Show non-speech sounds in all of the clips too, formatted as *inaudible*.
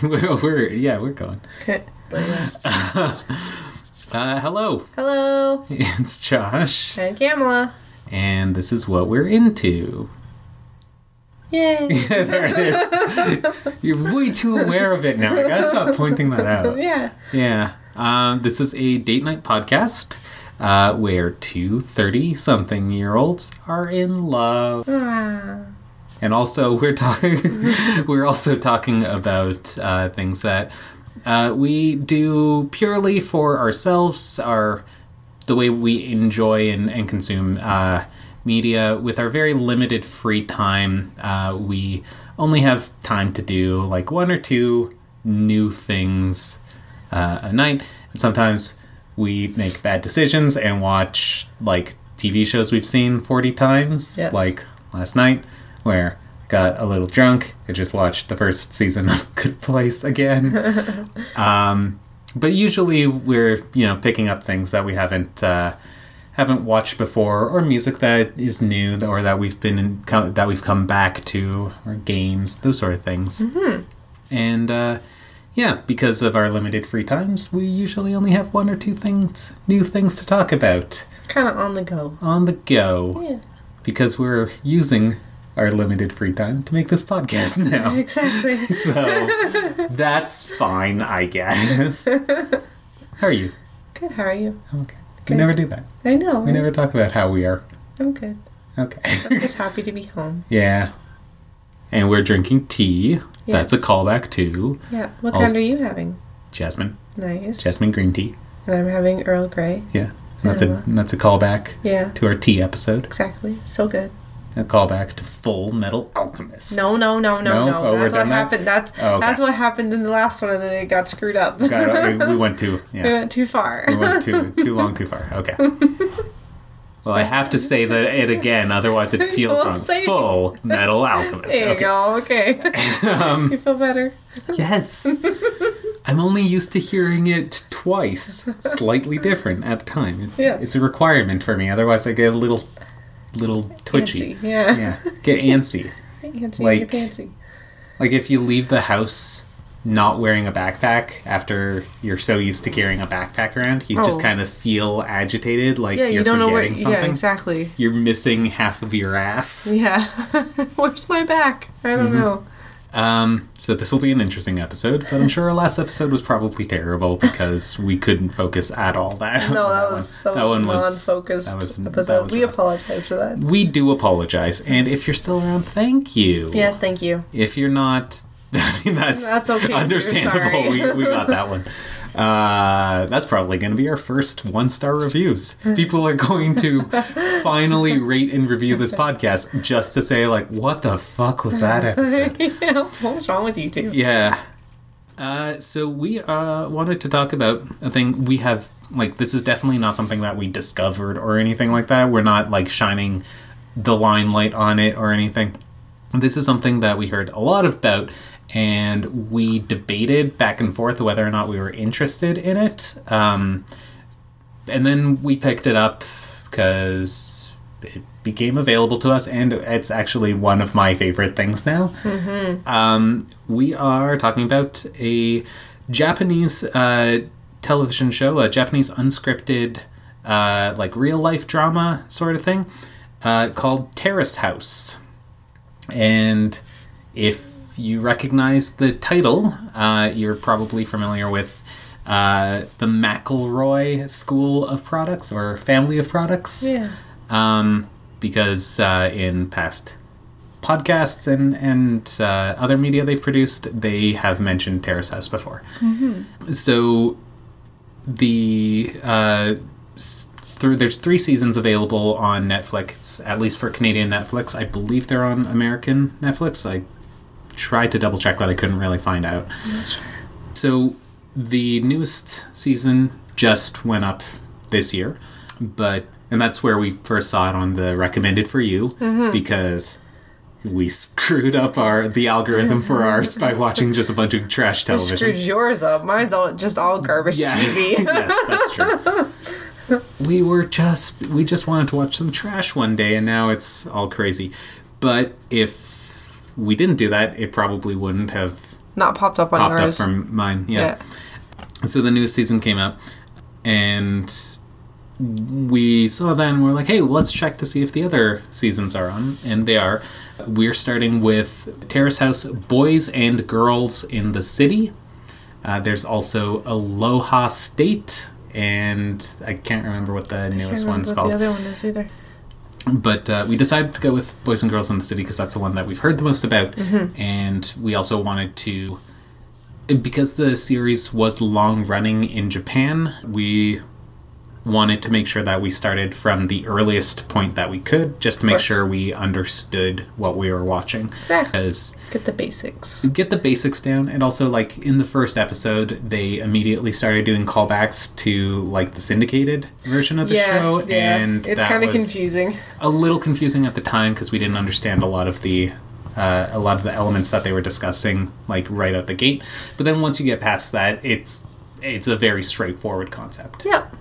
*laughs* We're, we're yeah, we're going. Okay. *laughs* Uh, hello, Hello. it's Josh, And Kamala. and this is what we're into. Yay. *laughs* there it is. You're way too aware of it now. I gotta stop pointing that out. yeah. Yeah. Um, this is a date night podcast uh, where two 30 something year olds are in love. Ah. And also, we're talking. *laughs* we're also talking about uh, things that uh, we do purely for ourselves, our the way we enjoy and, and consume uh, media. With our very limited free time, uh, we only have time to do like one or two new things uh, a night, and sometimes we make bad decisions and watch like TV shows we've seen forty times, Yes. like last night where I got a little drunk. I just watched the first season of *laughs* Good Place again. *laughs* um, but usually we're you know picking up things that we haven't uh, haven't watched before, or music that is new, or that we've been in, that we've come back to, or games, those sort of things. Mm-hmm. And uh, yeah, because of our limited free times, we usually only have one or two things, new things to talk about Kind of on the go. on the go Yeah. because we're using our limited free time to make this podcast *laughs* now. Exactly. *laughs* so that's fine, I guess. *laughs* How are you? good. How are you? I'm okay. We never do that. I know. We never talk about how we are. I'm good. Okay. I'm just happy to be home. yeah. And we're drinking tea. Yes. That's a callback to Yeah. What Also- kind are you having? Jasmine. Nice. Jasmine green tea. And I'm having Earl Grey. Yeah. And that's a and that's a callback Yeah. to our tea episode. Exactly. So good. A callback to Full Metal Alchemist. No, no, no, no, No? no. Oh, that's what done that? happened. That's Oh, okay. that's what happened in the last one, and then it got screwed up. Got- we, we went too. *laughs* we went too far. We went too too long, too far. Okay. *laughs* Well, I have to say that it again, otherwise it *laughs* feels wrong. Full Metal Alchemist. there you Okay. go. Okay. Um, you feel better? yes. I'm only used to hearing it twice, slightly different at a time. It- Yes. It's a requirement for me, otherwise I get a little, little twitchy. Fancy. Yeah. Yeah, *laughs* get antsy. Fancy. Like- you're fancy. Like if you leave the house not wearing a backpack after you're so used to carrying a backpack around, you just Oh. kind of feel agitated, like Yeah, you're you don't know where. something. Yeah, exactly. You're missing half of your ass. Yeah. *laughs* Where's my back? I don't Mm-hmm. know. Um, so this will be an interesting episode, but I'm sure our last episode was probably terrible because we couldn't focus at all. That *laughs* No, *laughs* on that was that, that one was non-focused that was- that episode. was we rough. apologize for that. We do apologize, and if you're still around, thank you. Yes, thank you. If you're not, *laughs* I mean that's That's okay, Understandable. sorry. we we got that one. Uh, that's probably going to be our first one star reviews. People are going to *laughs* finally rate and review this podcast just to say like, what the fuck was that *laughs* episode? yeah, what's wrong with you two? Yeah. Uh, so we uh, wanted to talk about a thing we have like this is definitely not something that we discovered or anything like that. We're not like shining the limelight on it or anything. This is something that we heard a lot about and we debated back and forth whether or not we were interested in it. Um, and then we picked it up because it became available to us, and it's actually one of my favorite things now. Um, we are talking about a Japanese uh, television show, a Japanese unscripted, uh, like real life drama sort of thing, uh, called Terrace House. And if you recognize the title, uh, you're probably familiar with uh, the McElroy School of Products or Family of Products Yeah. um, because uh, in past podcasts and and uh, other media they've produced, they have mentioned Terrace House before. So the uh, through there's three seasons available on Netflix, at least for Canadian Netflix. I believe they're on American Netflix. I tried to double check, but I couldn't really find out. So the newest season just went up this year, but and that's where we first saw it on the recommended for you mm-hmm. because we screwed up our the algorithm for ours by watching just a bunch of trash television. screwed yours up. Mine's all just all garbage *laughs* Yeah. TV. yes, that's true. *laughs* we were just we just wanted to watch some trash one day and now it's all crazy. But if we didn't do that, it probably wouldn't have Not popped up on popped up yours. from mine. Yeah. yeah. So the newest season came out, and we saw that and we're like, hey, let's check to see if the other seasons are on. And they are. We're starting with Terrace House Boys and Girls in the City. Uh, there's also Aloha State, and I can't remember what the newest one's what called. the other one is either. But uh, we decided to go with Boys and Girls in the City because that's the one that we've heard the most about. Mm-hmm. And we also wanted to, because the series was long running in Japan, we wanted to make sure that we started from the earliest point that we could, just to make sure we understood what we were watching. Exactly. Because Get the basics. get the basics down and also like in the first episode they immediately started doing callbacks to like the syndicated version of the show Yeah. and it's kind of confusing. a little confusing at the time because we didn't understand a lot of the uh, a lot of the elements that they were discussing like right out the gate but then once you get past that it's it's a very straightforward concept Yep.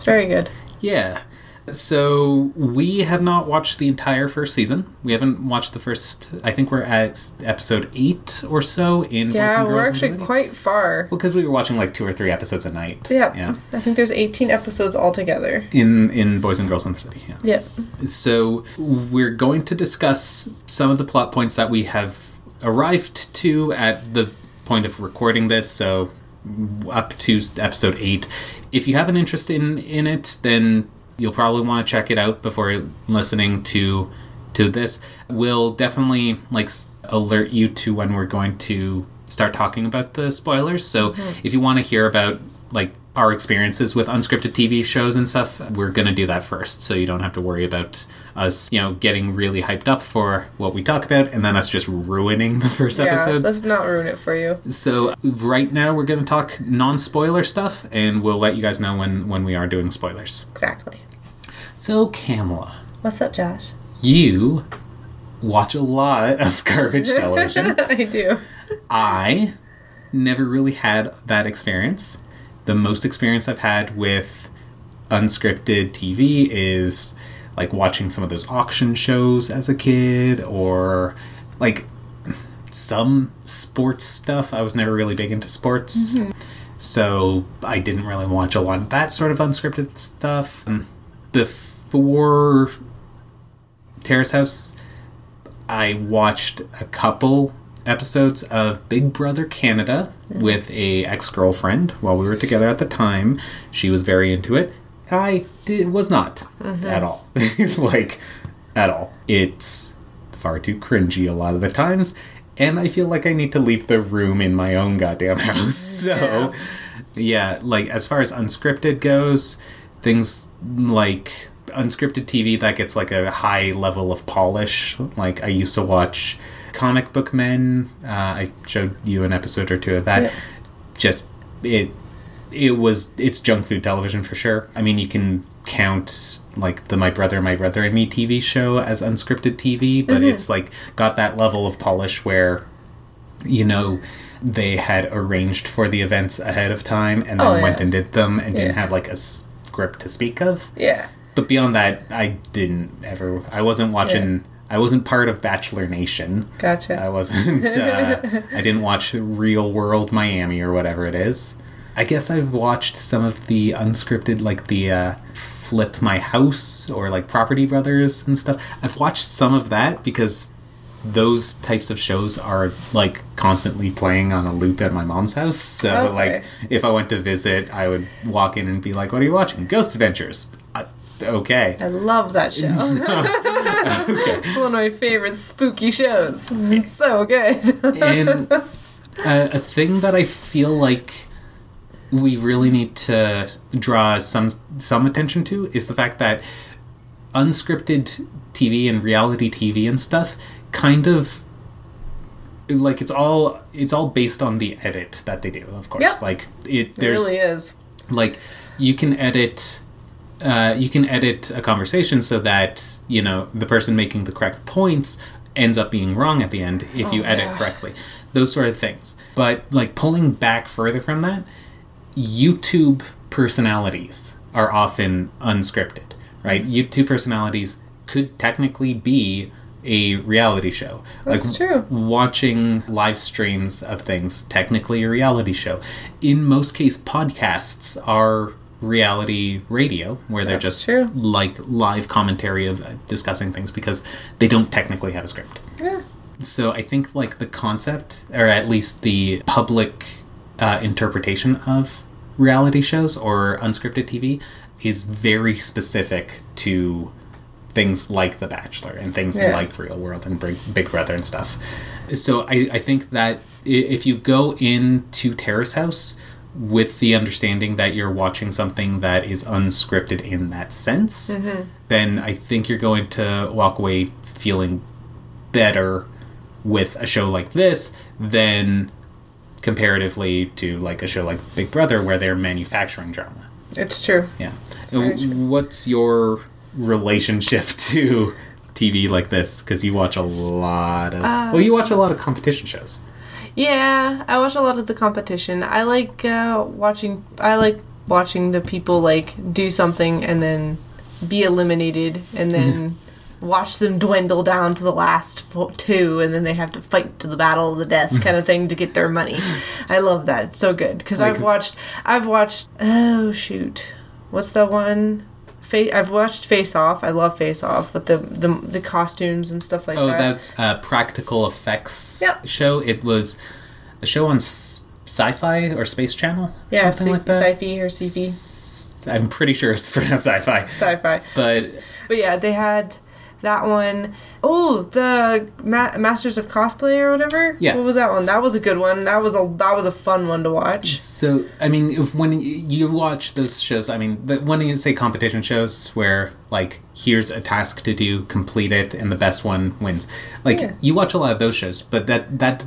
It's very good. yeah so we have not watched the entire first season we haven't watched the first i think we're at episode 8 or so in Boys Yeah, and we're Girls in the actually quite far. Well, because we were watching like two or three episodes a night. Yeah. Yeah. I think there's 18 episodes altogether. In in Boys and Girls in the City. Yeah. Yep. So we're going to discuss some of the plot points that we have arrived to at the point of recording this. So up to episode eight. If you have an interest in in it, then you'll probably want to check it out before listening to to this. We'll definitely like alert you to when we're going to start talking about the spoilers. So mm-hmm. if you want to hear about like our experiences with unscripted TV shows and stuff, we're going to do that first. So you don't have to worry about us, you know, getting really hyped up for what we talk about and then us just ruining *laughs* the first Yeah, episodes. let's not ruin it for you. So right now we're going to talk non-spoiler stuff and we'll let you guys know when when we are doing spoilers. Exactly. So Kamala, What's up, Josh? you watch a lot of *laughs* garbage television. *laughs* I do. I never really had that experience. The most experience I've had with unscripted TV is like watching some of those auction shows as a kid or like some sports stuff. I was never really big into sports. So I didn't really watch a lot of that sort of unscripted stuff. Um, Before Terrace House, I watched a couple episodes of Big Brother Canada with a ex-girlfriend while we were together at the time. She was very into it. I did, was not mm-hmm. at all. *laughs* like at all. It's far too cringy a lot of the times and I feel like I need to leave the room in my own goddamn *laughs* house. Mm, so yeah, like as far as unscripted goes, things like unscripted TV that gets like a high level of polish. Like I used to watch Comic Book Men. Uh, I showed you an episode or two of that. Yeah. Just it it was it's junk food television for sure. I mean, you can count like the My Brother, My Brother and Me TV show as unscripted TV, but it's like got that level of polish where you know they had arranged for the events ahead of time and then Oh, yeah. went and did them and didn't have like a script to speak of. Yeah. But beyond that, I didn't ever. I wasn't watching. I wasn't part of Bachelor Nation. Gotcha. I wasn't. Uh, *laughs* I didn't watch Real World Miami or whatever it is. I guess I've watched some of the unscripted, like the uh, Flip My House or like Property Brothers and stuff. I've watched some of that because those types of shows are like constantly playing on a loop at my mom's house. So Okay. like if I went to visit, I would walk in and be like, "What are you watching? Ghost Adventures." Uh, okay. I love that show. *laughs* *laughs* *laughs* it's one of my favorite spooky shows. It's so good. and *laughs* uh, a thing that I feel like we really need to draw some some attention to is the fact that unscripted TV and reality TV and stuff kind of like it's all it's all based on the edit that they do of course Yep. like it it there's really is. like you can edit uh, you can edit a conversation so that you know the person making the correct points ends up being wrong at the end if you Oh, edit yeah. correctly those sort of things but like pulling back further from that youtube personalities are often unscripted right youtube personalities could technically be a reality show. That's true. Watching live streams of things, technically a reality show. In most case, podcasts are reality radio where they're That's just true. like live commentary of uh, discussing things because they don't technically have a script. Yeah. So I think like the concept, or at least the public uh, interpretation of reality shows or unscripted TV, is very specific to things like The Bachelor and things Yeah. like Real World and Big, Big Brother and stuff. So I, I think that if you go into Terrace House with the understanding that you're watching something that is unscripted in that sense, mm-hmm. then I think you're going to walk away feeling better with a show like this than comparatively to like a show like Big Brother where they're manufacturing drama. It's true. Yeah. So true. what's your relationship *laughs* to TV like this? Because you watch a lot of uh, well, you watch a lot of competition shows. Yeah, I watch a lot of the competition. I like uh, watching. I like watching the people like do something and then be eliminated, and then watch them dwindle down to the last two, and then they have to fight to the battle of the death kind of thing to get their money. I love that. It's so good because I've watched. I've watched. Oh shoot, what's that one? Fa- I've watched Face Off. I love Face Off with the the, the costumes and stuff like Oh, that. Oh, that's a practical effects Yep. show. It was a show on Sci-Fi or Space Channel, or yeah, something like that. sci-fi or sci-fi, S- I'm pretty sure it's *laughs* pronounced Sci-Fi, sci-fi. but But yeah, they had that one. Oh, the Ma- Masters of Cosplay or whatever. Yeah. What was that one? That was a good one. That was a that was a fun one to watch. So I mean, if when you watch those shows, I mean, the, when you say competition shows, where like here's a task to do, complete it, and the best one wins. Like Yeah. you watch a lot of those shows, but that that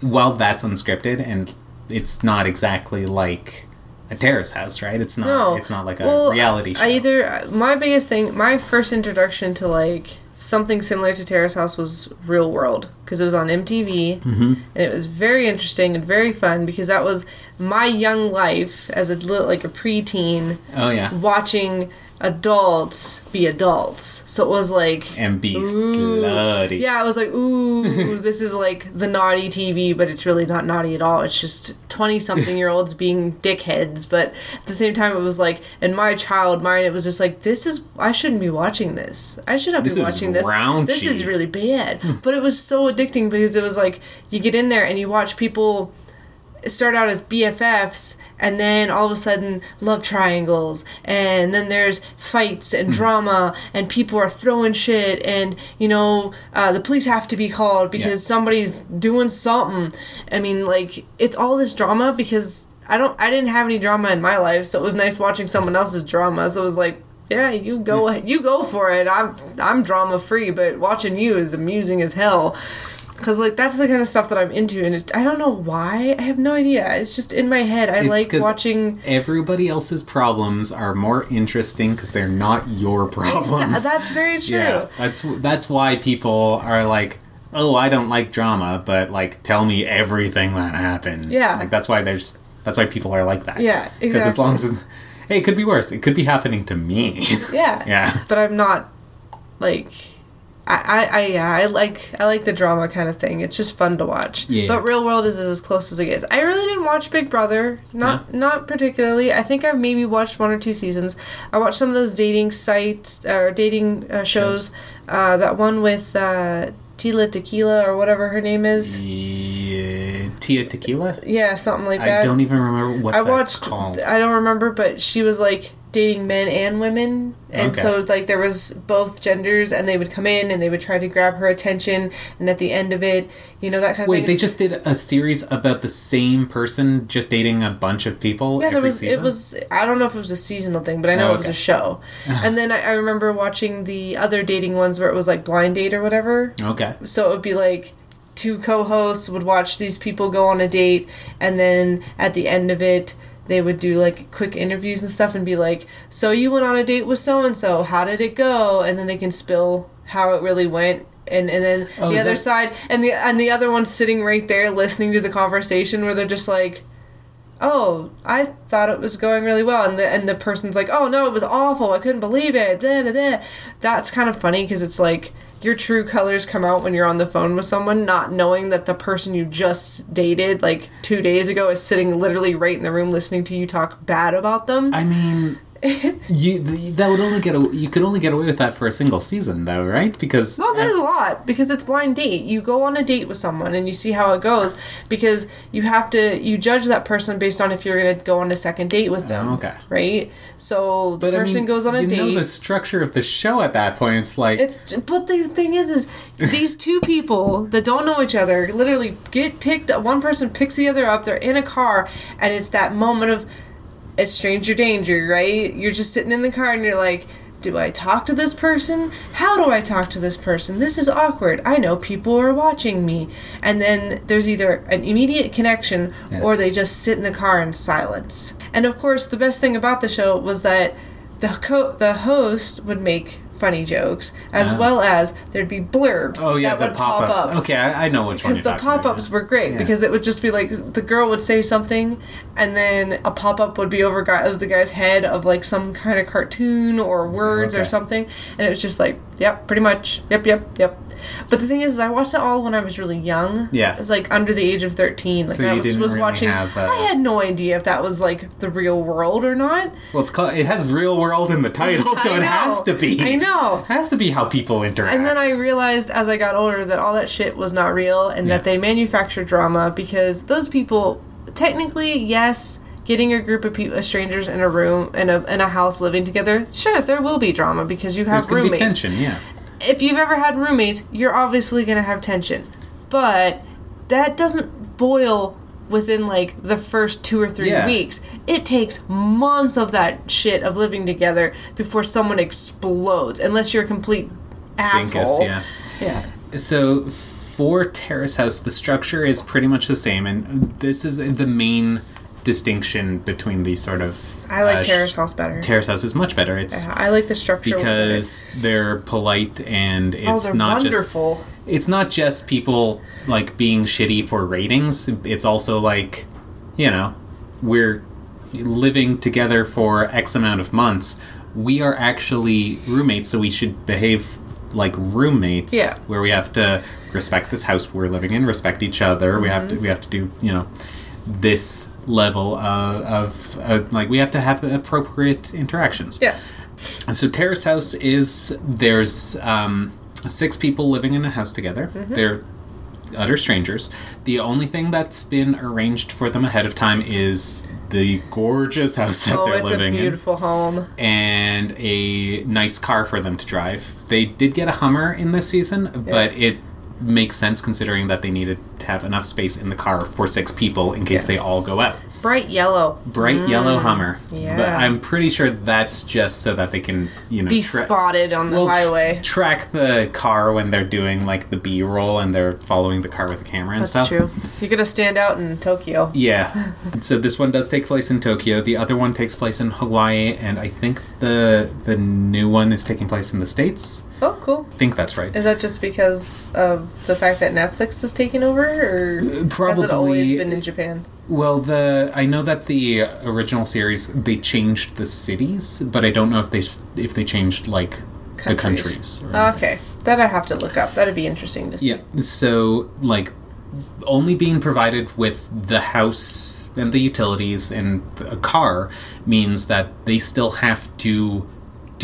while that's unscripted and it's not exactly like a terrace house, right? It's not. No, It's not like a Well, reality show. I either my biggest thing, my first introduction to like something similar to Terrace House was Real World because it was on MTV Mm-hmm. and it was very interesting and very fun because that was my young life as a little like a preteen oh yeah, watching adults be adults. So it was like and be Ooh. slutty. Yeah, I was like, ooh, *laughs* this is like the naughty TV, but it's really not naughty at all. It's just 20 something year olds being dickheads. But at the same time, it was like, in my child mind, it was just like, this is, I shouldn't be watching this. I should not This be is watching this. raunchy. This is really bad. Hmm. but it was so addicting because it was like, you get in there and you watch people start out as BFFs and then all of a sudden love triangles and then there's fights Hmm. and drama and people are throwing shit and you know uh, the police have to be called because Yeah. somebody's doing something. I mean like it's all this drama because i don't i didn't have any drama in my life so it was nice watching someone else's drama. So it was like yeah you go you go for it. I'm i'm drama free but watching you is amusing as hell because like that's the kind of stuff that I'm into, and it, I don't know why. I have no idea. It's just in my head. I It's like watching. Everybody else's problems are more interesting because they're not your problems. That's very *laughs* true. Yeah, that's that's why people are like, oh, I don't like drama, but like, tell me everything that happened. Yeah. like that's why there's that's why people are like that. Yeah, exactly. Because as long as *laughs* hey, it could be worse. It could be happening to me. Yeah. *laughs* yeah. But I'm not like. I, I, yeah I like I like the drama kind of thing. It's just fun to watch. Yeah. But Real World is as close as it gets. I really didn't watch Big Brother. Not not particularly. I think I've maybe watched one or two seasons. I watched some of those dating sites or dating uh, shows. Uh, that one with uh, Tila Tequila or whatever her name is. Yeah, Tia Tequila. Yeah, something like that. I don't even remember what I that's watched. called. I don't remember, but she was like dating men and women, and Okay. so like there was both genders, and they would come in and they would try to grab her attention, and at the end of it, you know that kind of Wait, thing. they just did a series about the same person just dating a bunch of people yeah, every there was. season. It was. I don't know if it was a seasonal thing, but I know Oh, it was a show. *laughs* and then I, I remember watching the other dating ones where it was like blind date or whatever. okay. So it would be like two co-hosts would watch these people go on a date and then at the end of it they would do like quick interviews and stuff and be like so you went on a date with so and so how did it go? And then they can spill how it really went. And and then Oh, the other that- side and the and the other one's sitting right there listening to the conversation where they're just like oh i thought it was going really well. And the and the person's like oh no it was awful. I couldn't believe it. Blah blah blah. That's kind of funny because it's like your true colors come out when you're on the phone with someone, not knowing that the person you just dated like two days ago is sitting literally right in the room listening to you talk bad about them. I mean, you that would only get a, you could only get away with that for a single season, though, right? Because No, there's a lot because it's blind date. You go on a date with someone and you see how it goes because you have to you judge that person based on if you're gonna go on a second date with them. Oh, okay. Right. So the but I person mean, goes on a you date. You know the structure of the show at that point. It's like It's but the thing is, is these two people that don't know each other literally get picked. One person picks the other up. They're in a car, and it's that moment of it's stranger danger, right? You're just sitting in the car, and you're like. Do I talk to this person? How do I talk to this person? This is awkward. I know people are watching me. And then there's either an immediate connection Yeah. or they just sit in the car in silence. And of course, the best thing about the show was that the co- the host would make funny jokes as Ah. well as there'd be blurbs oh yeah, that the would pop pop ups. up Okay, I, I know which one. because the pop-ups yeah. were great Yeah. because it would just be like the girl would say something and then a pop-up would be over guy, the guy's head of like some kind of cartoon or words or something and it was just like yep pretty much yep yep yep but the thing is I watched it all when I was really young Yeah. it's like under the age of 13 like So I you was, didn't was really watching have, uh, I had no idea if that was like the real world or not Well, it's called. It has real world in the title, *laughs* so it has to be. I know. It has to be how people interact. And then I realized as I got older that all that shit was not real and Yeah. that they manufactured drama because those people, technically, yes, getting a group of people, strangers in a room in a in a house living together, sure, there will be drama because you have be roommates. tension. Yeah. If you've ever had roommates, you're obviously gonna have tension, but that doesn't boil within like the first two or three Yeah. weeks. It takes months of that shit of living together before someone explodes, unless you're a complete asshole. Dinkus, yeah. Yeah. So for Terrace House, the structure is pretty much the same, and this is the main distinction between these sort of. I like uh, Terrace House better. Terrace House is much better. It's I like the structure because they're polite and oh, it's they're not just wonderful. it's not just people like being shitty for ratings. It's also like, you know, we're living together for X amount of months. We are actually roommates, so we should behave like roommates. Yeah. Where we have to respect this house we're living in, respect each other. We have to we have to do you know this level uh, of uh, like we have to have appropriate interactions. Yes. And so Terrace House is there's um, six people living in a house together. Mm-hmm. They're utter strangers. The only thing that's been arranged for them ahead of time is the gorgeous house that Oh, they're it's a living in beautiful home. and a nice car for them to drive. They did get a Hummer in this season, but it makes sense considering that they needed to have enough space in the car for six people in case Yeah. they all go out. Bright yellow. Bright mm. yellow Hummer. yeah. But I'm pretty sure that's just so that they can, you know, Be tra- spotted on the well, tr- highway. track the car when they're doing like the B roll and they're following the car with the camera and That's stuff. That's true. You're gonna stand out in Tokyo. Yeah. *laughs* so this one does take place in Tokyo. The other one takes place in Hawaii, and I think the the new one is taking place in the states. Oh, cool. I think that's right. Is that just because of the fact that Netflix is taking over, or has it always probably- been in Japan? Well, the I know that the original series they changed the cities, but I don't know if they if they changed like the countries. or Okay, that I have to look up. That'd be interesting to see. Yeah. So like only being provided with the house and the utilities and a car means that they still have to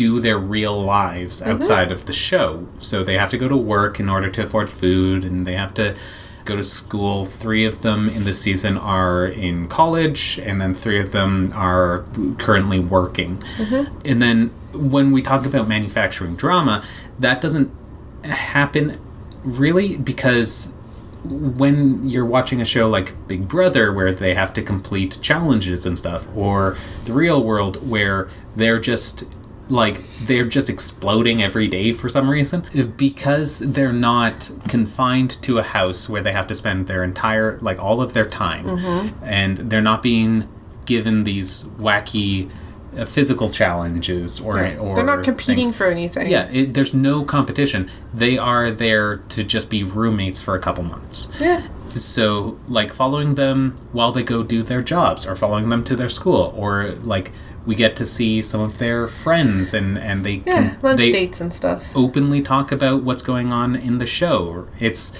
do their real lives mm-hmm. outside of the show. So they have to go to work in order to afford food and they have to go to school. 3 of them in the season are in college and then 3 of them are currently working. Mm-hmm. And then when we talk about manufacturing drama, that doesn't happen really because when you're watching a show like Big Brother where they have to complete challenges and stuff or the real world where they're just like they're just exploding every day for some reason because they're not confined to a house where they have to spend their entire like all of their time and they're not being given these wacky uh, physical challenges or or They're not competing things. for anything. Yeah, it, there's no competition. They are there to just be roommates for a couple months. Yeah. So, like following them while they go do their jobs, or following them to their school, or like we get to see some of their friends and and they Yeah, can lunch they dates and stuff. openly talk about what's going on in the show. It's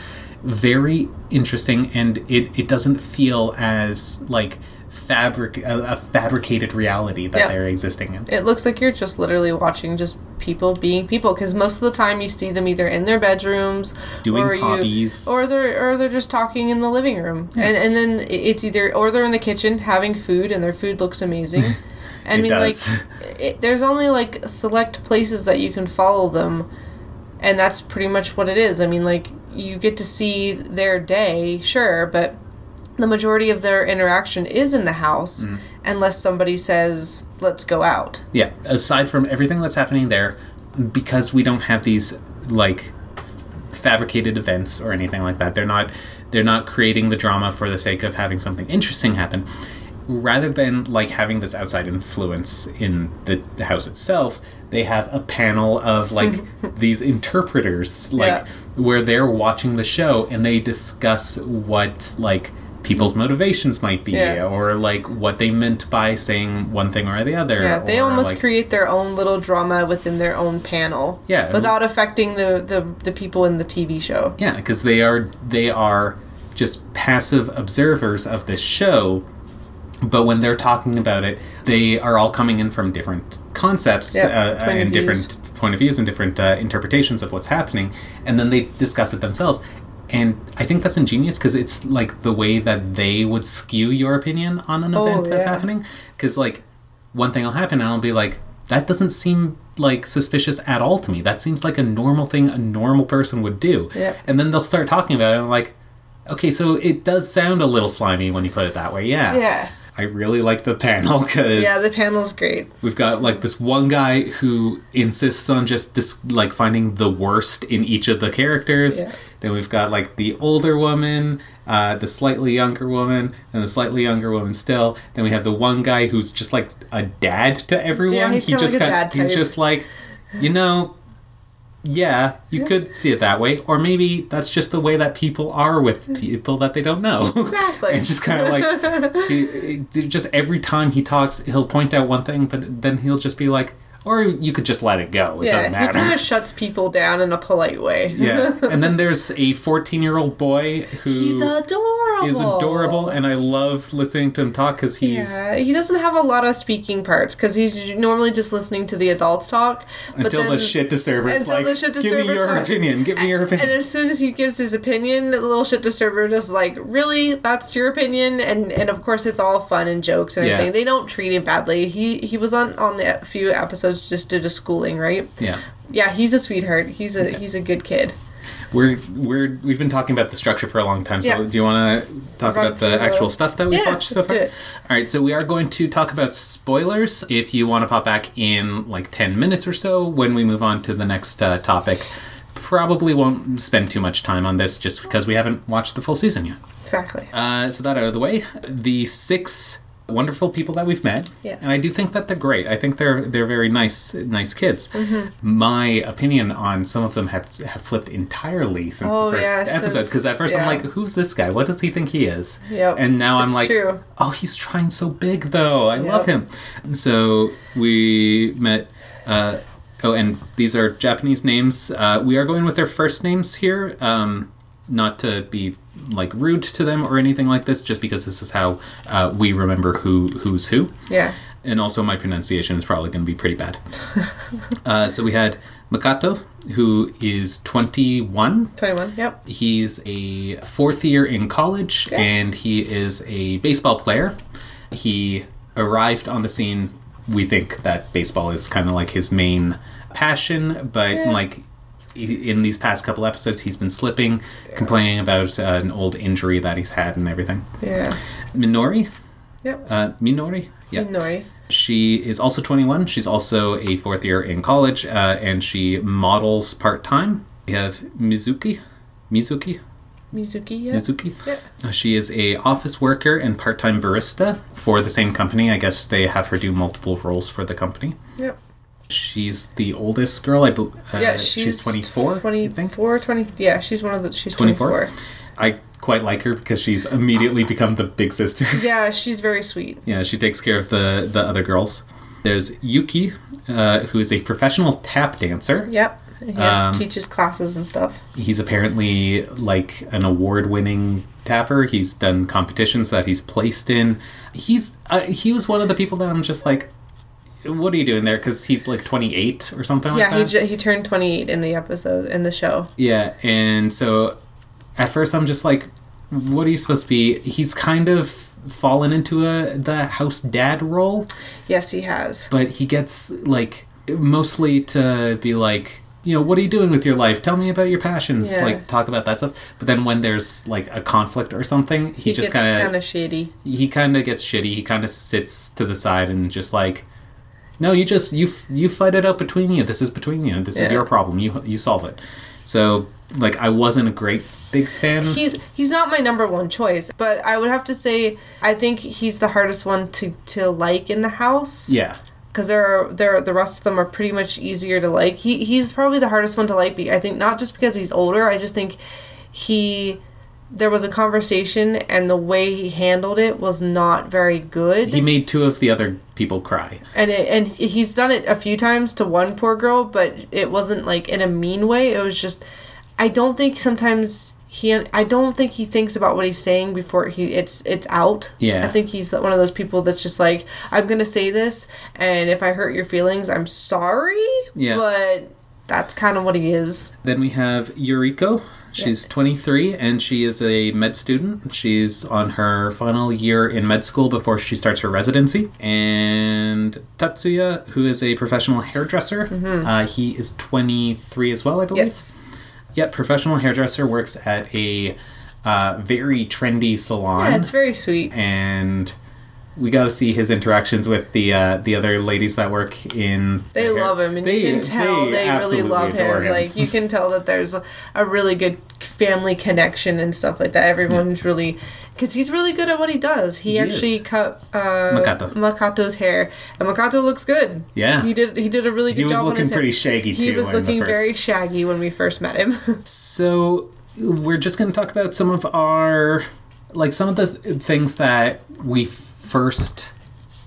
very interesting and it, it doesn't feel as like fabric a, a fabricated reality that Yeah. they're existing in. It looks like you're just literally watching just people being people because most of the time you see them either in their bedrooms Doing or you- hobbies. or they're or they're just talking in the living room and and then it's either or they're in the kitchen having food and their food looks amazing. *laughs* I It mean, does. like, *laughs* it, there's only like select places that you can follow them, and that's pretty much what it is. I mean, like, you get to see their day, sure, but the majority of their interaction is in the house, Mm. unless somebody says, let's go out. Yeah, aside from everything that's happening there, because we don't have these like fabricated events or anything like that. They're not they're not creating the drama for the sake of having something interesting happen. Rather than like having this outside influence in the house itself, they have a panel of like *laughs* these interpreters like Yeah. where they're watching the show and they discuss what like people's motivations might be Yeah. or like what they meant by saying one thing or the other Yeah, they almost like- create their own little drama within their own panel. Yeah. Without affecting the, the, the people in the TV show. Yeah, because they are they are just passive observers of this show, but when they're talking about it, they are all coming in from different concepts uh, and different point of views and different uh, interpretations of what's happening, and then they discuss it themselves. And I think that's ingenious because it's like the way that they would skew your opinion on an Oh, event that's yeah. happening. Because like one thing will happen, and I'll be like, that doesn't seem like suspicious at all to me. That seems like a normal thing a normal person would do. Yeah. And then they'll start talking about it, and I'm like, okay, so it does sound a little slimy when you put it that way. Yeah. Yeah. I really like the panel *laughs* because Yeah, the panel's great. we've got like this one guy who insists on just dis- like finding the worst in each of the characters. Yeah. Then we've got like the older woman, uh, the slightly younger woman, and the slightly younger woman still. Then we have the one guy who's just like a dad to everyone. Yeah, he's he just like got- he's just like, you know, yeah, you could see it that way, or maybe that's just the way that people are with people that they don't know. Exactly. *laughs* it's just kind of like, he, he- just every time he talks, he'll point out one thing, but then he'll just be like, or you could just let it go. It yeah, doesn't matter. he kind of shuts people down in a polite way. *laughs* yeah, and then there's a 14 year old boy who He's adorable. is adorable, and I love listening to him talk because he's Yeah, he doesn't have a lot of speaking parts because he's normally just listening to the adults talk. But until then, the shit disturber until like, the shit give me your talk." opinion, give me your *laughs* opinion. And as soon as he gives his opinion, the little shit disturber just like, really, that's your opinion, and and of course it's all fun and jokes and Yeah. everything. They don't treat him badly. He he was on on the few episodes just did a schooling, right? yeah. Yeah, he's a sweetheart. He's a he's a good kid. We're we're we've been talking about the structure for a long time. So Yeah. do you want to talk Run about the actual the- stuff that we've Yeah, watched so far? All right, so we are going to talk about spoilers. If you want to pop back in like ten minutes or so when we move on to the next uh, topic, probably won't spend too much time on this just because we haven't watched the full season yet. Exactly. Uh, so that out of the way, the six wonderful people that we've met, Yes. and I do think that they're great. I think they're they're very nice nice kids. Mm-hmm. My opinion on some of them have have flipped entirely since Oh, the first yeah, episode. Because at first I'm like, who's this guy? What does he think he is? Yep, And now I'm like, true. oh, he's trying so big though. I love Yep. him. So we met. Uh, oh, and these are Japanese names. Uh, we are going with their first names here. Um, not to be like rude to them or anything like this, just because this is how uh, we remember who who's who. Yeah. And also, my pronunciation is probably going to be pretty bad. *laughs* uh, so we had Makato, who is 21. Twenty one. Yep. He's a fourth year in college and he is a baseball player. He arrived on the scene. We think that baseball is kind of like his main passion, but like he- in these past couple episodes, he's been slipping, complaining about uh, an old injury that he's had and everything. Yeah. Minori, Yep. uh, Minori, yeah. Minori. She is also 21. She's also a fourth year in college, uh, and she models part time. We have Mizuki. Mizuki? Mizuki. Yeah. Mizuki? Yeah. Uh, She is a office worker and part time barista for the same company. I guess they have her do multiple roles for the company. Yep. She's the oldest girl. I bel uh, Yeah, she's, she's 24. I think 24, 20. Yeah, she's one of the. She's 24. 24. I quite like her because she's immediately become the big sister. *laughs* Yeah, she's very sweet. Yeah, she takes care of the the other girls. There's Yuki, uh, who is a professional tap dancer. Yep. He Um, teaches classes and stuff. He's apparently like an award-winning tapper. He's done competitions that he's placed in. He's uh, he was one of the people that I'm just like, what are you doing there? Because he's like 28 or something like that. Yeah, he, that. ju- he turned 28 in the episode, in the show. Yeah, and so at first I'm just like, what are you supposed to be? He's kind of fallen into a the house dad role, Yes, he has. but he gets like mostly to be like, you know, what are you doing with your life? Tell me about your passions. Yeah. Like talk about that stuff. But then when there's like a conflict or something, he, He, just kind kind of of shady. he kind of gets shitty. He kind of sits to the side and just like, no, you just you you fight it out between you. This is between you. This is your problem. You you solve it. So like I wasn't a great big fan. He's he's not my number one choice, but I would have to say I think he's the hardest one to to like in the house. yeah. because there are there the rest of them are pretty much easier to like. He he's probably the hardest one to like. be- I think not just because he's older. I just think he there was a conversation and the way he handled it was not very good. He made two of the other people cry. and it, and he's done it a few times to one poor girl, but it wasn't like in a mean way. It was just I don't think sometimes he I don't think he thinks about what he's saying before he it's it's out. Yeah. I think he's one of those people that's just like I'm going to say this and if I hurt your feelings, I'm sorry. Yeah. But that's kind of what he is. Then we have Yuriko. She's 23 and she is a med student. She's on her final year in med school before she starts her residency. And Tatsuya, who is a professional hairdresser, uh, he is 23 as well, I believe. Yes. Yep, professional hairdresser works at a uh, very trendy salon. Yeah, it's very sweet. and we got to see his interactions with the uh, the other ladies that work in. They the love him, and They- you can tell they, really love adore him. Like you can tell that there's a, really good family connection and stuff like that. Everyone's really because he's really good at what he does. He, He actually is. cut uh, Makato. Makato's hair, and Makato looks good. Yeah. he did. He did a really good job. He was job. on looking pretty shaggy, He was looking very shaggy when we first met him. *laughs* So we're just going to talk about some of our like some of the things that we first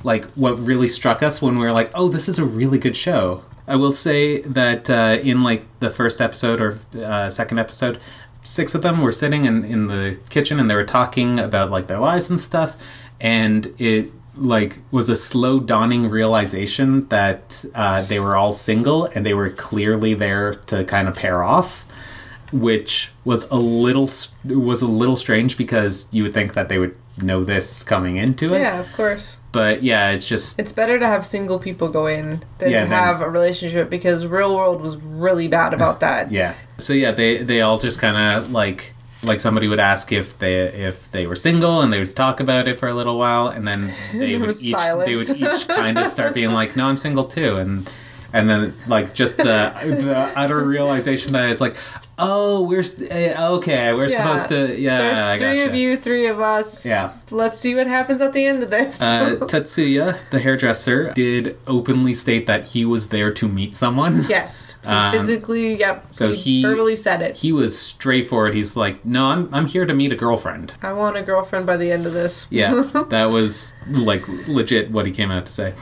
like what really struck us when we were like, "Oh, this is a really good show." I will say that uh, in like the first episode or uh, second episode, six of them were sitting in, in the kitchen and they were talking about like their lives and stuff, and it like was a slow dawning realization that uh, they were all single and they were clearly there to kind of pair off which was a little was a little strange because you would think that they would know this coming into it. yeah, of course. But yeah, it's just It's better to have single people go in than Yeah, to have a relationship because real world was really bad *laughs* about that. yeah. So yeah, they they all just kind of like like somebody would ask if they if they were single and they would talk about it for a little while and then *laughs* they would each they would each kind of start being like no I'm single too and and then like just the the utter realization that it's like oh we're eh, okay we're Yeah. supposed to yeah There's I three gotcha. of you, three of us. Yeah. Let's see what happens at the end of this. Uh, *laughs* Tatsuya, the hairdresser, did openly state that he was there to meet someone. *laughs* yes. Um, physically, yep. so he- verbally said it. He was straightforward. He's like, "No, I'm I'm here to meet a girlfriend." I want a girlfriend by the end of this. Yeah, *laughs* that was like legit what he came out to say.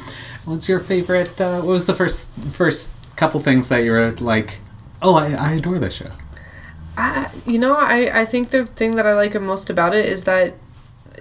What's your favorite? Uh, what was the first first couple things that you were like? Oh, I, I adore this show. I, you know, I, I think the thing that I like most about it is that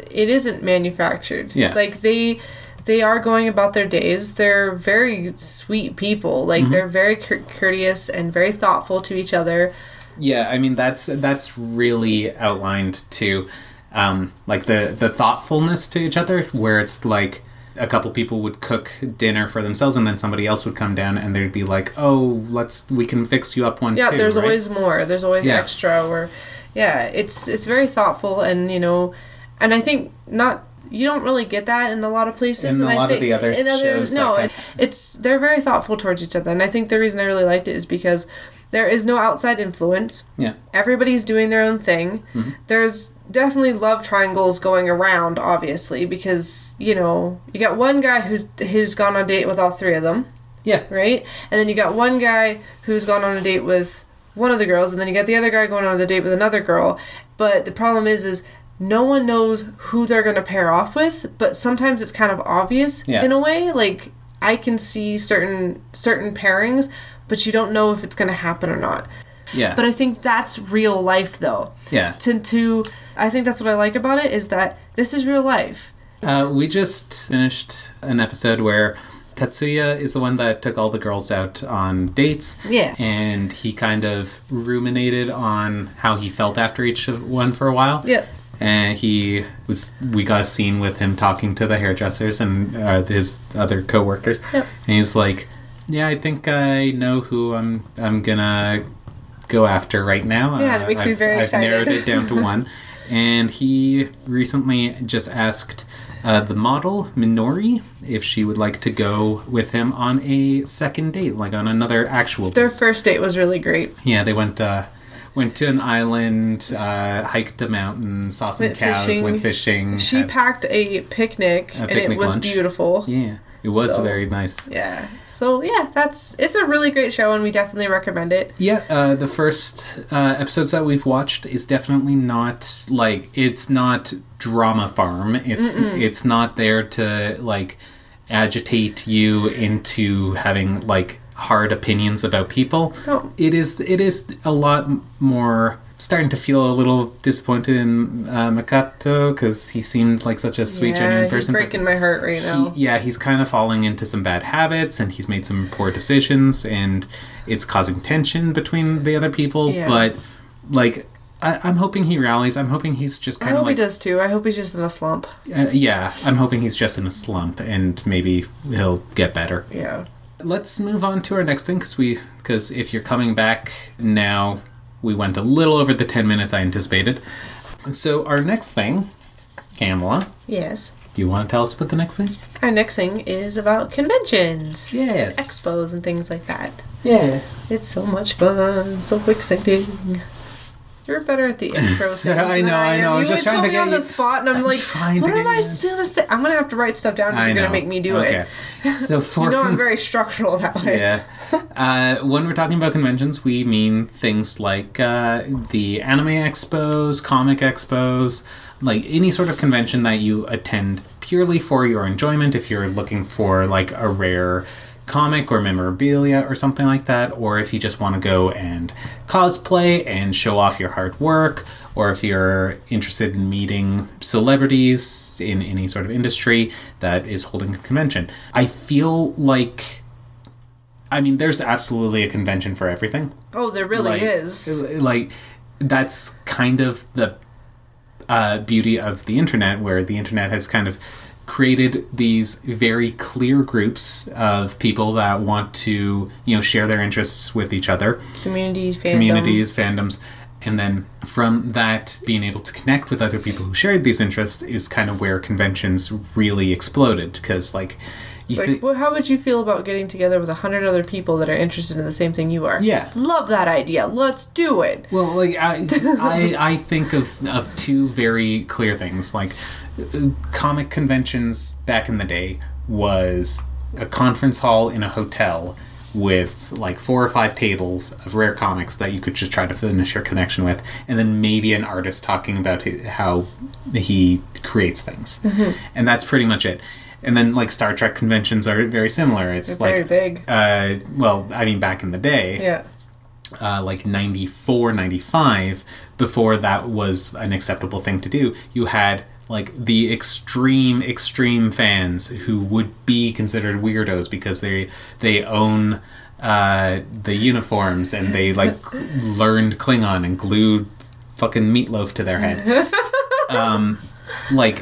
it isn't manufactured. Yeah. Like they they are going about their days. They're very sweet people. Like Mm-hmm. they're very cour- courteous and very thoughtful to each other. Yeah, I mean that's that's really outlined to, um, like the the thoughtfulness to each other, where it's like a couple people would cook dinner for themselves, and then somebody else would come down, and they'd be like, "Oh, let's we can fix you up one Yeah, too." there's right? always more. There's always Yeah. extra or yeah, it's it's very thoughtful and you know and I think not you don't really get that in a lot of places In and a I lot of think the other in shows, no, it, it's they're very thoughtful towards each other and I think the reason I really liked it is because there is no outside influence. Yeah, Everybody's doing their own thing. Mm-hmm. There's definitely love triangles going around obviously because, you know, you got one guy who's who's gone on a date with all three of them yeah, right? And then you got one guy who's gone on a date with one of the girls, and then you got the other guy going on a date with another girl. But the problem is, is no one knows who they're going to pair off with. But sometimes it's kind of obvious Yeah. in a way. Like I can see certain certain pairings, but you don't know if it's going to happen or not. Yeah. But I think that's real life though. yeah. To to I think that's what I like about it is that this is real life. Uh, we just finished an episode where Tatsuya is the one that took all the girls out on dates. Yeah. And he kind of ruminated on how he felt after each one for a while. Yeah. And he was, we got a scene with him talking to the hairdressers and uh, his other coworkers. Yep. And he's like, "Yeah, I think I know who I'm. I'm gonna go after right now. Yeah, it makes me I've, very I've excited. narrowed it down to *laughs* one." and he recently just asked uh, the model Minori if she would like to go with him on a second date, like on another actual. Their first date was really great. Yeah, they went uh, went to an island, uh, hiked a mountain, saw some Went cows, fishing. went fishing. She had- packed a picnic and picnic it was lunch. beautiful. yeah, it was So- very nice. Yeah. So yeah, that's it's a really great show and we definitely recommend it. Yeah, uh, the first uh, episodes that we've watched is definitely not like it's not drama farm. It's it's not there to like agitate you into having like hard opinions about people. No. It is it is a lot more starting to feel a little disappointed in uh, Makato because he seemed like such a sweet genuine person. he's breaking my heart right now. yeah, he's kind of falling into some bad habits and he's made some poor decisions and it's causing tension between the other people. Yeah. But, like, I, I'm hoping he rallies. I'm hoping he's just I hope like. he does too. I hope he's just in a slump. Uh, yeah, I'm hoping he's just in a slump and maybe he'll get better. Yeah. Let's move on to our next thing because we because if you're coming back now, we went a little over the 10 minutes I anticipated. So, our next thing, Kamala, Yes. do you want to tell us about the next thing? Our next thing is about conventions. Yes. Expos and things like that. Yeah. It's so much fun, so exciting. You're better at the *laughs* intro So, I know, I am. know, I'm You just trying put to me get on the you- spot, and I'm like, trying to what am I gonna say? I'm gonna have to write stuff down if I you're gonna make me do okay. it. So for *laughs* You know, I'm very structural that way. yeah, uh, when we're talking about conventions, we mean things like uh, the anime expos, comic expos, like any sort of convention that you attend purely for your enjoyment. If you're looking for like a rare comic or memorabilia or something like that, or if you just want to go and cosplay and show off your hard work, or if you're interested in meeting celebrities in any sort of industry that is holding a convention. I feel like I mean there's absolutely a convention for everything. Oh, there really like, is. Like that's kind of the uh, beauty of the internet, where the internet has kind of created these very clear groups of people that want to, you know, share their interests with each other, Communities, fandom. communities, fandoms, and then from that, being able to connect with other people who shared these interests is kind of where conventions really exploded. Because, like, you like, well, how would you feel about getting together with a hundred other people that are interested in the same thing you are? Yeah. Love that idea. Let's do it. Well, like I, *laughs* I, I think of of two very clear things. Like uh, comic conventions back in the day was a conference hall in a hotel with like four or five tables of rare comics that you could just try to finish your connection with, and then maybe an artist talking about how he creates things, and that's pretty much it. And then like Star Trek conventions are very similar. It's They're like very big. Uh, well, I mean, back in the day, Yeah. uh, like 94, 95, before that was an acceptable thing to do, you had like the extreme, extreme fans who would be considered weirdos because they they own uh, the uniforms and they like *laughs* learned Klingon and glued fucking meatloaf to their head. *laughs* um, like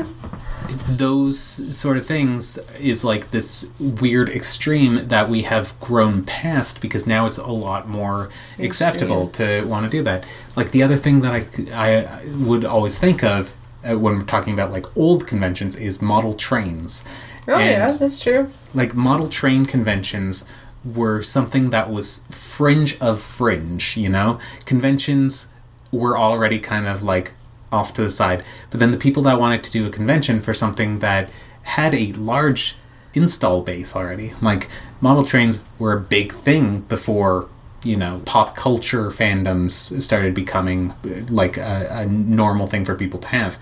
those sort of things is like this weird extreme that we have grown past because now it's a lot more acceptable to want to do that. Like the other thing that I, I would always think of uh, when we're talking about like old conventions is model trains. Oh And, yeah, that's true. like model train conventions were something that was fringe of fringe you know conventions were already kind of like off to the side. But then the people that wanted to do a convention for something that had a large install base already like model trains were a big thing before you know pop culture fandoms started becoming uh, like a, a normal thing for people to have.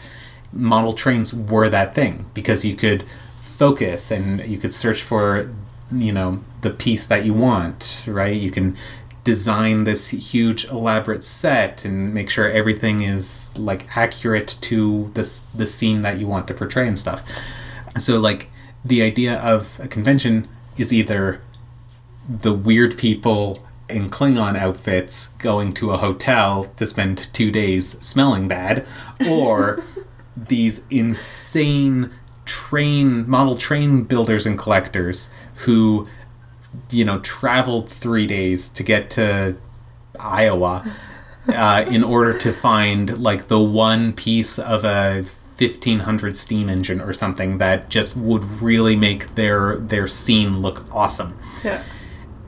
Model trains were that thing because you could focus and you could search for you know the piece that you want right? You can design this huge elaborate set and make sure everything is like accurate to this the scene that you want to portray and stuff. So like the idea of a convention is either the weird people in Klingon outfits going to a hotel to spend two days smelling bad, or *laughs* these insane train model train builders and collectors who, you know, traveled three days to get to Iowa uh, *laughs* in order to find like the one piece of a 1500 steam engine or something that just would really make their their scene look awesome Yeah.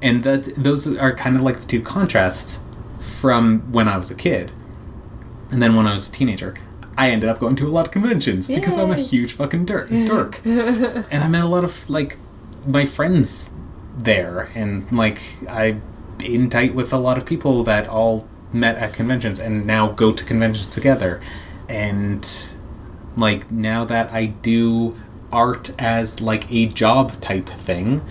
and that those are kind of like the two contrasts from when I was a kid, and then when I was a teenager. I ended up going to a lot of conventions because I'm a huge fucking dirk, *laughs* dork, and I met a lot of like my friends there, and like I in tight with a lot of people that all met at conventions and now go to conventions together, and like now that I do art as like a job type thing,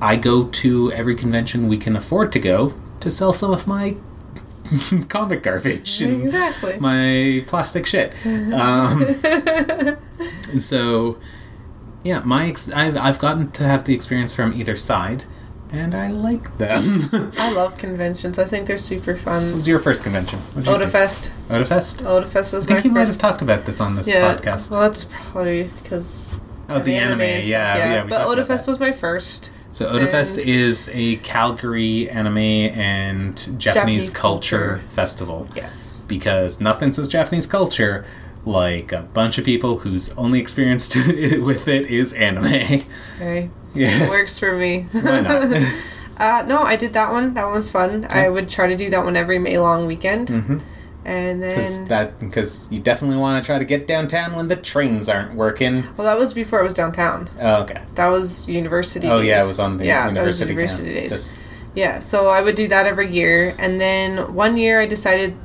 I go to every convention we can afford to go to sell some of my *laughs* comic garbage and Exactly. my plastic shit. Um, *laughs* so, yeah, my ex- I've, I've gotten to have the experience from either side, and I like them. *laughs* I love conventions. I think they're super fun. was your first convention? What'd you think? Otafest. Otafest? Otafest was I think you might have talked about this on this yeah. podcast. Well, that's probably because. Oh, the anime, and stuff, yeah, yeah, we but Otafest was my first. So Otafest And- is a Calgary anime and Japanese, Japanese culture, culture. festival. Yes. Because nothing says Japanese culture like a bunch of people whose only experience *laughs* with it is anime. Okay. *laughs* Yeah. Works for me. Why not? *laughs* Uh, no, I did that one. That one was fun. I would try to do that one every May long weekend. Mhm. And Because then, that because you definitely want to try to get downtown when the trains aren't working. well, that was before it was downtown. Oh, okay. That was university. Oh days. yeah, it was on the yeah, university. that was university camp. days. This- Yeah, so I would do that every year, and then one year I decided,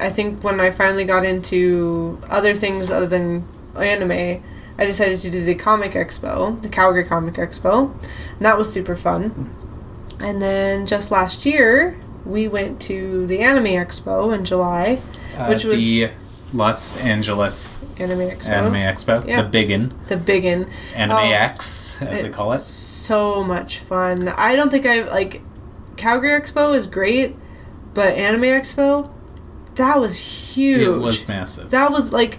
I think when I finally got into other things other than anime, I decided to do the comic expo, the Calgary Comic Expo, and that was super fun. And then just last year we went to the Anime Expo in July, uh, which was the Los Angeles Anime Expo, Anime Expo, Yeah. the biggin, the biggin. Anime Oh. X as they call it. so much fun. I don't think I've like Calgary Expo is great, but Anime Expo, that was huge. It was massive. that was like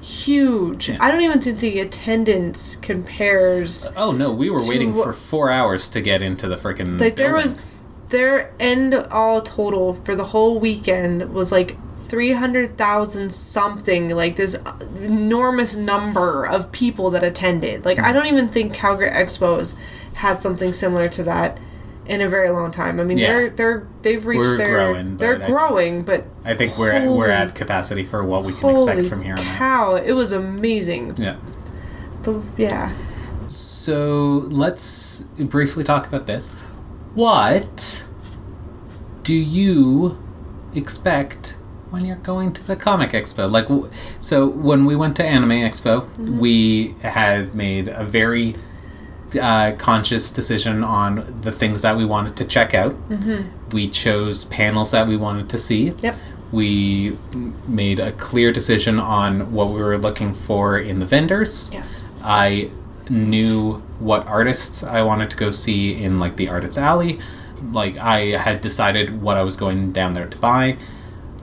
huge. Yeah. I don't even think the attendance compares. Oh no, we were waiting for four hours to get into the freaking. Like there was their end all total for the whole weekend was like 300,000 something like this enormous number of people that attended. Like I mm. don't even think Calgary Expos had something similar to that in a very long time. I mean Yeah. they're they're they've reached We're their growing, they're but I think- growing but I think we're at, we're at capacity for what we can expect from here on cow, it was amazing. Yeah. But yeah. So let's briefly talk about this. What do you expect when you're going to the comic expo? Like, so when we went to Anime Expo, mm-hmm. we had made a very uh, conscious decision on the things that we wanted to check out. We chose panels that we wanted to see. Yep. We made a clear decision on what we were looking for in the vendors. Yes. I knew what artists I wanted to go see in like the artist alley. Like I had decided what I was going down there to buy.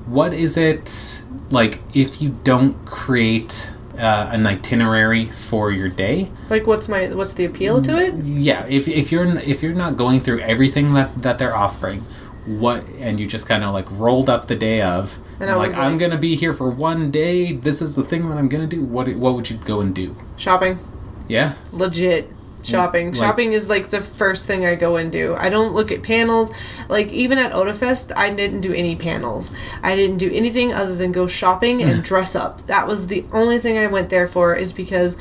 What is it like if you don't create uh, an itinerary for your day? Like what's my what's the appeal to it? Yeah, if, if you're if you're not going through everything that that they're offering, what and you just kind of like rolled up the day of And I like, was I'm gonna be here for one day. This is the thing that I'm gonna do. What what would you go and do? Shopping. Yeah. legit shopping. like- shopping is like the first thing I go and do. I don't look at panels. Like even at Otafest, I didn't do any panels. I didn't do anything other than go shopping and mm. dress up. That was the only thing I went there for is because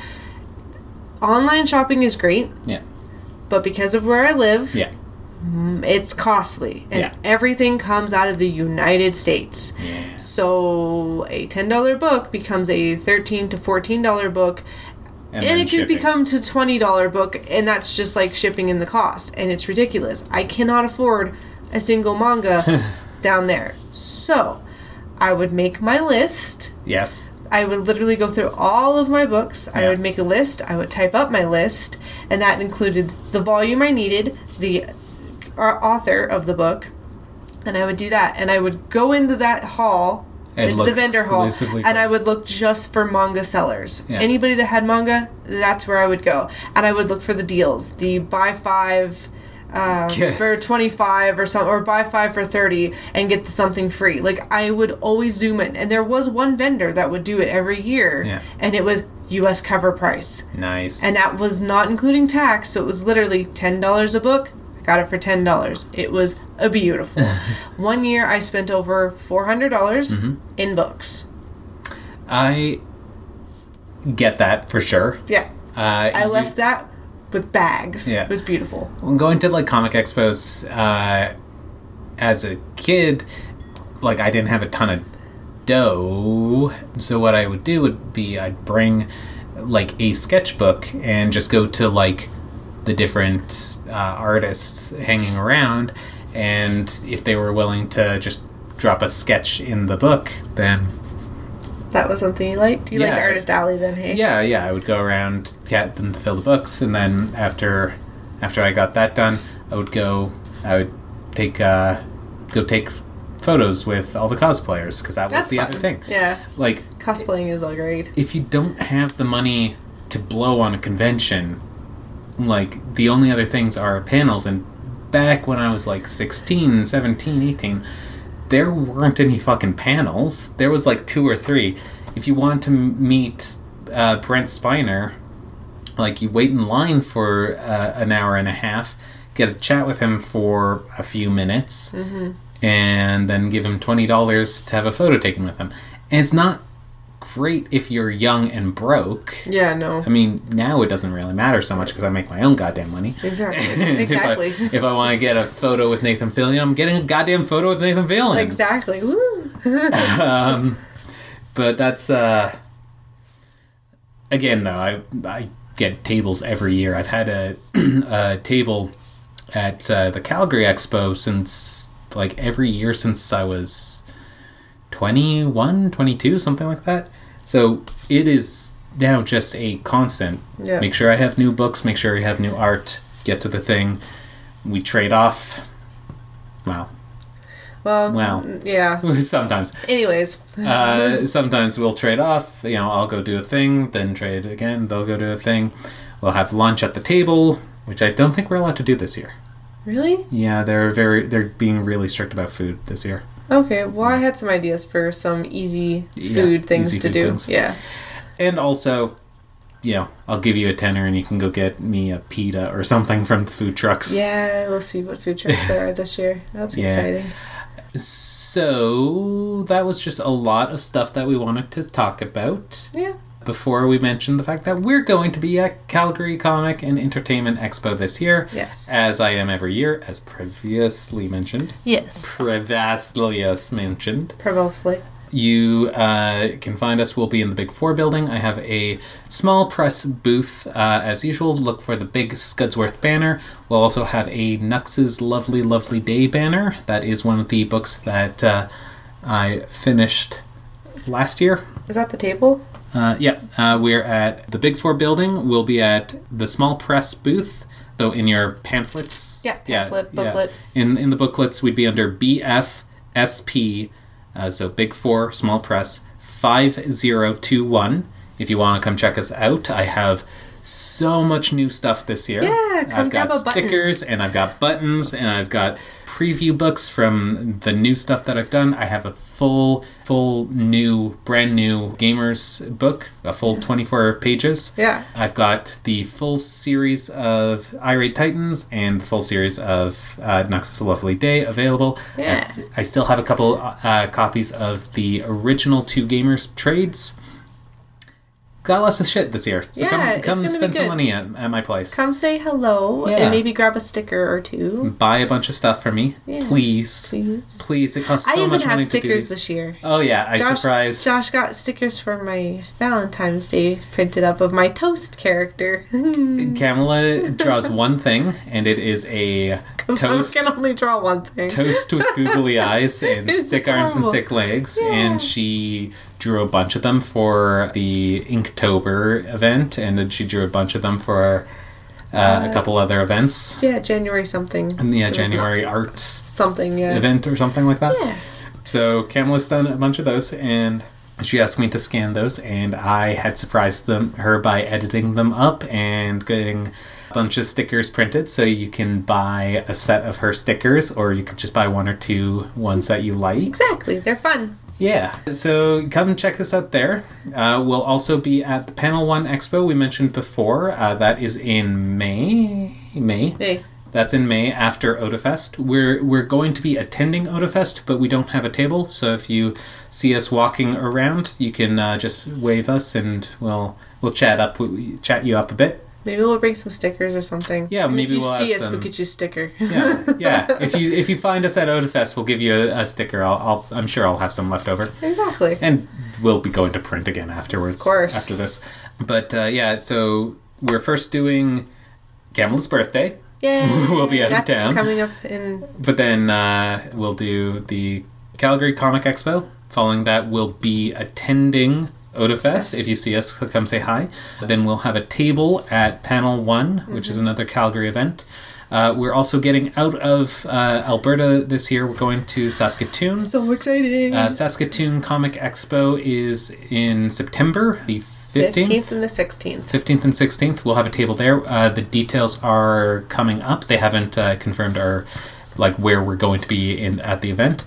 online shopping is great, Yeah. but because of where I live, Yeah. it's costly and Yeah. everything comes out of the United States. Yeah. So a $10 book becomes a 13 to $14 book and, and it could become to twenty dollar book, and that's just like shipping in the cost, and it's ridiculous. I cannot afford a single manga *laughs* down there, so I would make my list. yes. I would literally go through all of my books. I would make a list. I would type up my list, and that included the volume I needed, the uh, author of the book, and I would do that. And I would go into that hall, And the vendor hall, and I would look just for manga sellers. Yeah. Anybody that had manga, that's where I would go, and I would look for the deals, the buy five. Uh, *laughs* Yeah. for 25 or something or buy five for 30 and get something free like i would always zoom in and there was one vendor that would do it every year Yeah. and it was us cover price Nice. and that was not including tax so it was literally $10 a book got it for $10 it was a beautiful. *laughs* One year i spent over $400 Mm-hmm. in books. I get that for sure. yeah. Uh, i you- left that with bags. Yeah. it was beautiful. When going to like comic expos uh, as a kid like i didn't have a ton of dough. So what i would do would be i'd bring like a sketchbook and just go to like the different uh, artists hanging around and if they were willing to just drop a sketch in the book then that was something you liked you liked artist alley then hey yeah, yeah, I would go around get them to fill the books, and then after after I got that done, I would go. I would take uh, go take photos with all the cosplayers because that was that's the fun. other thing. yeah Like, cosplaying is all great if you don't have the money to blow on a convention, like the only other things are panels. And back when I was like 16, 17, 18, there weren't any fucking panels. There was like two or three. If you wanted to meet uh, Brent Spiner, like you wait in line for uh, an hour and a half, get a chat with him for a few minutes, and then give him twenty dollars to have a photo taken with him. And it's not great if you're young and broke. yeah no I mean, now it doesn't really matter so much because I make my own goddamn money. exactly *laughs* exactly If I, if I want to get a photo with Nathan Fillion, I'm getting a goddamn photo with Nathan Fillion. exactly Woo. *laughs* um, but that's uh, again though I I get tables every year. I've had a, *clears throat* a table at uh, the Calgary Expo since like every year since I was 21, 22, something like that. So it is now just a constant. Yeah. Make sure I have new books. Make sure I have new art. Get to the thing. We trade off. Well, well Well. yeah *laughs* sometimes. anyways *laughs* Uh, sometimes we'll trade off. You know, I'll go do a thing, then trade again. They'll go do a thing. We'll have lunch at the table, which I don't think we're allowed to do this year. really Yeah, they're very they're being really strict about food this year. Okay, well, I had some ideas for some easy Yeah, food things easy to food do. things. Yeah. And also, you know, I'll give you a tenner and you can go get me a pita or something from the food trucks. Yeah, we'll see what food trucks there are this year. *laughs* That's Yeah. exciting. So that was just a lot of stuff that we wanted to talk about. Yeah. Before we mentioned the fact that we're going to be at Calgary Comic and Entertainment Expo this year. Yes. As I am every year, as previously mentioned. yes. Previously mentioned. Previously. You uh, can find us. We'll be in the Big Four building. I have a small press booth. Uh, as usual, look for the big Scudsworth banner. We'll also have a Nux's Lovely, Lovely Day banner. That is one of the books that uh, I finished last year. Is that the table? Uh, yeah, uh, we're at the Big Four building. We'll be at the small press booth. So in your pamphlets, Yeah, pamphlet, booklet. In in the booklets, we'd be under BFSP. Uh, so Big Four Small Press five zero two one. If you want to come check us out, I have so much new stuff this year. Yeah, come I've got grab a button. stickers and I've got buttons and I've got preview books from the new stuff that I've done. I have a full, full new, brand new gamers book, a full 24 pages. Yeah. I've got the full series of Irate Titans and the full series of uh, Noxus A Lovely Day available. Yeah. I've- I still have a couple uh, copies of the original two gamers trades. Got lots of shit this year. So Yeah, come, come spend some money at, at my place. Come say hello Yeah. and maybe grab a sticker or two. Buy a bunch of stuff for me, Yeah. please. Please. Please, it costs so I even much have money to do stickers this year. Oh yeah, I Josh, surprised. Josh got stickers for my Valentine's Day printed up of my toast character. *laughs* Kamala draws one thing, and it is a I can only draw one thing. toast with googly *laughs* eyes and stick arms and stick legs Yeah. and she drew a bunch of them for the inktober event and then she drew a bunch of them for uh, a couple other events Yeah, January something. and yeah There january arts something. Yeah. event or something like that Yeah. so Kamala's done a bunch of those and she asked me to scan those and I had surprised them her by editing them up and getting bunch of stickers printed so you can buy a set of her stickers or you could just buy one or two ones that you like. Exactly. They're fun. Yeah, so come check this out there. Uh, we'll also be at the Panel One Expo we mentioned before. Uh, that is in May. May. Hey. That's in May after Otafest. We're we're going to be attending Otafest, but we don't have a table. So if you see us walking around, you can uh, just wave us, and we'll we'll chat up chat you up a bit. Maybe we'll bring some stickers or something. Yeah, And maybe if you we'll see have us, some- we'll get you a sticker. Yeah, *laughs* yeah. If you if you find us at Otafest, we'll give you a, a sticker. I'll, I'll I'm sure I'll have some left over. exactly. and we'll be going to print again afterwards. Of course. After this, but uh, yeah, so we're first doing Kamala's birthday, Yay. *laughs* We'll be out of That's town. coming up in. but then uh, we'll do the Calgary Comic Expo. Following that, we'll be attending Otafest. If you see us, come say hi. Then we'll have a table at Panel One, which Mm-hmm. is another Calgary event. Uh, we're also getting out of uh, Alberta this year. We're going to Saskatoon. So exciting. Uh, Saskatoon Comic Expo is in September, the 15th. 15th and the 16th. 15th and 16th. We'll have a table there. Uh, the details are coming up. They haven't uh, confirmed our like where we're going to be in at the event.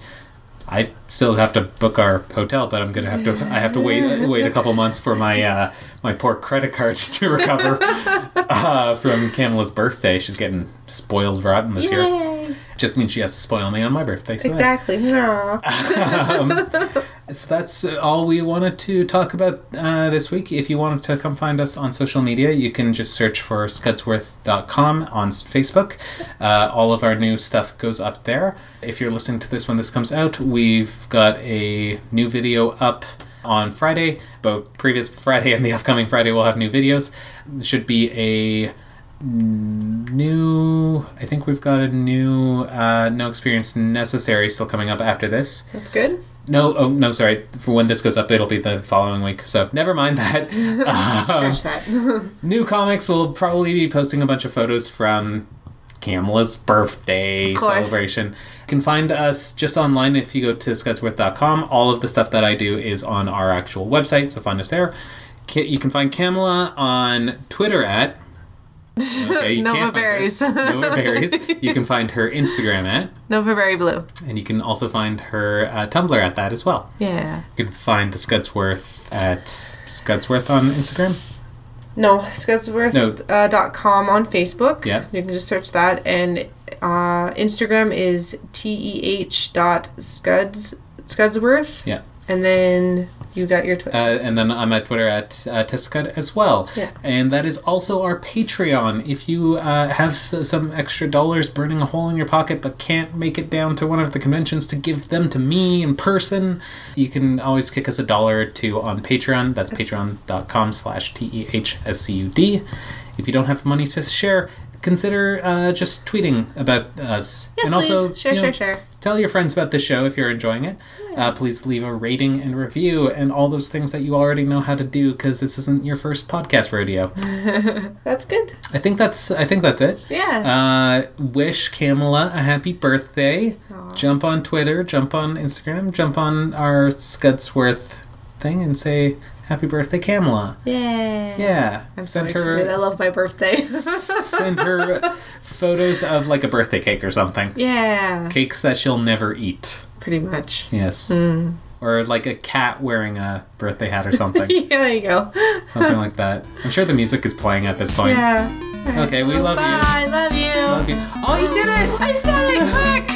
I still have to book our hotel, but I'm gonna have to. I have to wait wait a couple months for my uh, my poor credit cards *laughs* to recover uh, from Kamala's birthday. She's getting spoiled rotten this year. Just means she has to spoil me on my birthday. So Exactly. Aw. *laughs* So that's all we wanted to talk about uh, this week. If you wanted to come find us on social media, you can just search for scudsworth.com on Facebook. Uh, all of our new stuff goes up there. If you're listening to this when this comes out, we've got a new video up on Friday. Both previous Friday and the upcoming Friday we'll have new videos. Should be a new i think we've got a new uh, no experience necessary still coming up after this That's good. No, oh no, sorry. For when this goes up, it'll be the following week. So never mind that. Um, *laughs* Scratch that. new comics will probably be posting a bunch of photos from Kamala's birthday celebration. You can find us just online if you go to scudsworth.com. All of the stuff that I do is on our actual website, so find us there. You can find Kamala on Twitter at okay, you Nova can't find her. Berries. *laughs* Nova Berries. You can find her Instagram at, Nova Berry Blue. and you can also find her uh, Tumblr at that as well. Yeah. You can find the Scudsworth at Scudsworth on Instagram. No, scudsworth.com uh, dot com on Facebook. Yeah. You can just search that. And uh, Instagram is teh dot scuds, scudsworth. Yeah. And then you got your Twitter. Uh, and then I'm at Twitter at uh, as well. Yeah. And that is also our Patreon. If you uh, have s- some extra dollars burning a hole in your pocket but can't make it down to one of the conventions to give them to me in person, you can always kick us a dollar or two on Patreon. That's patreon.com slash T-E-H-S-C-U-D. If you don't have money to share, consider uh, just tweeting about us. yes, and please. also, share, you know, share, share. Tell your friends about the show if you're enjoying it. Uh, please leave a rating and review and all those things that you already know how to do because this isn't your first podcast rodeo. *laughs* That's good. I think that's I think that's it. Yeah. Uh, wish Kamala a happy birthday. Jump on Twitter, jump on Instagram, jump on our Scudsworth thing and say happy birthday, Kamala. Yay. Yeah, I'm so send excited. her I love my birthday. *laughs* send her *laughs* photos of like a birthday cake or something. yeah. Cakes that she'll never eat. Pretty much. Yes. Mm. Or like a cat wearing a birthday hat or something. *laughs* yeah, there you go. something like that. I'm sure the music is playing at this point. Yeah. Okay, we love you. Bye. Love you. Love you. Oh, you did it! I said it quick.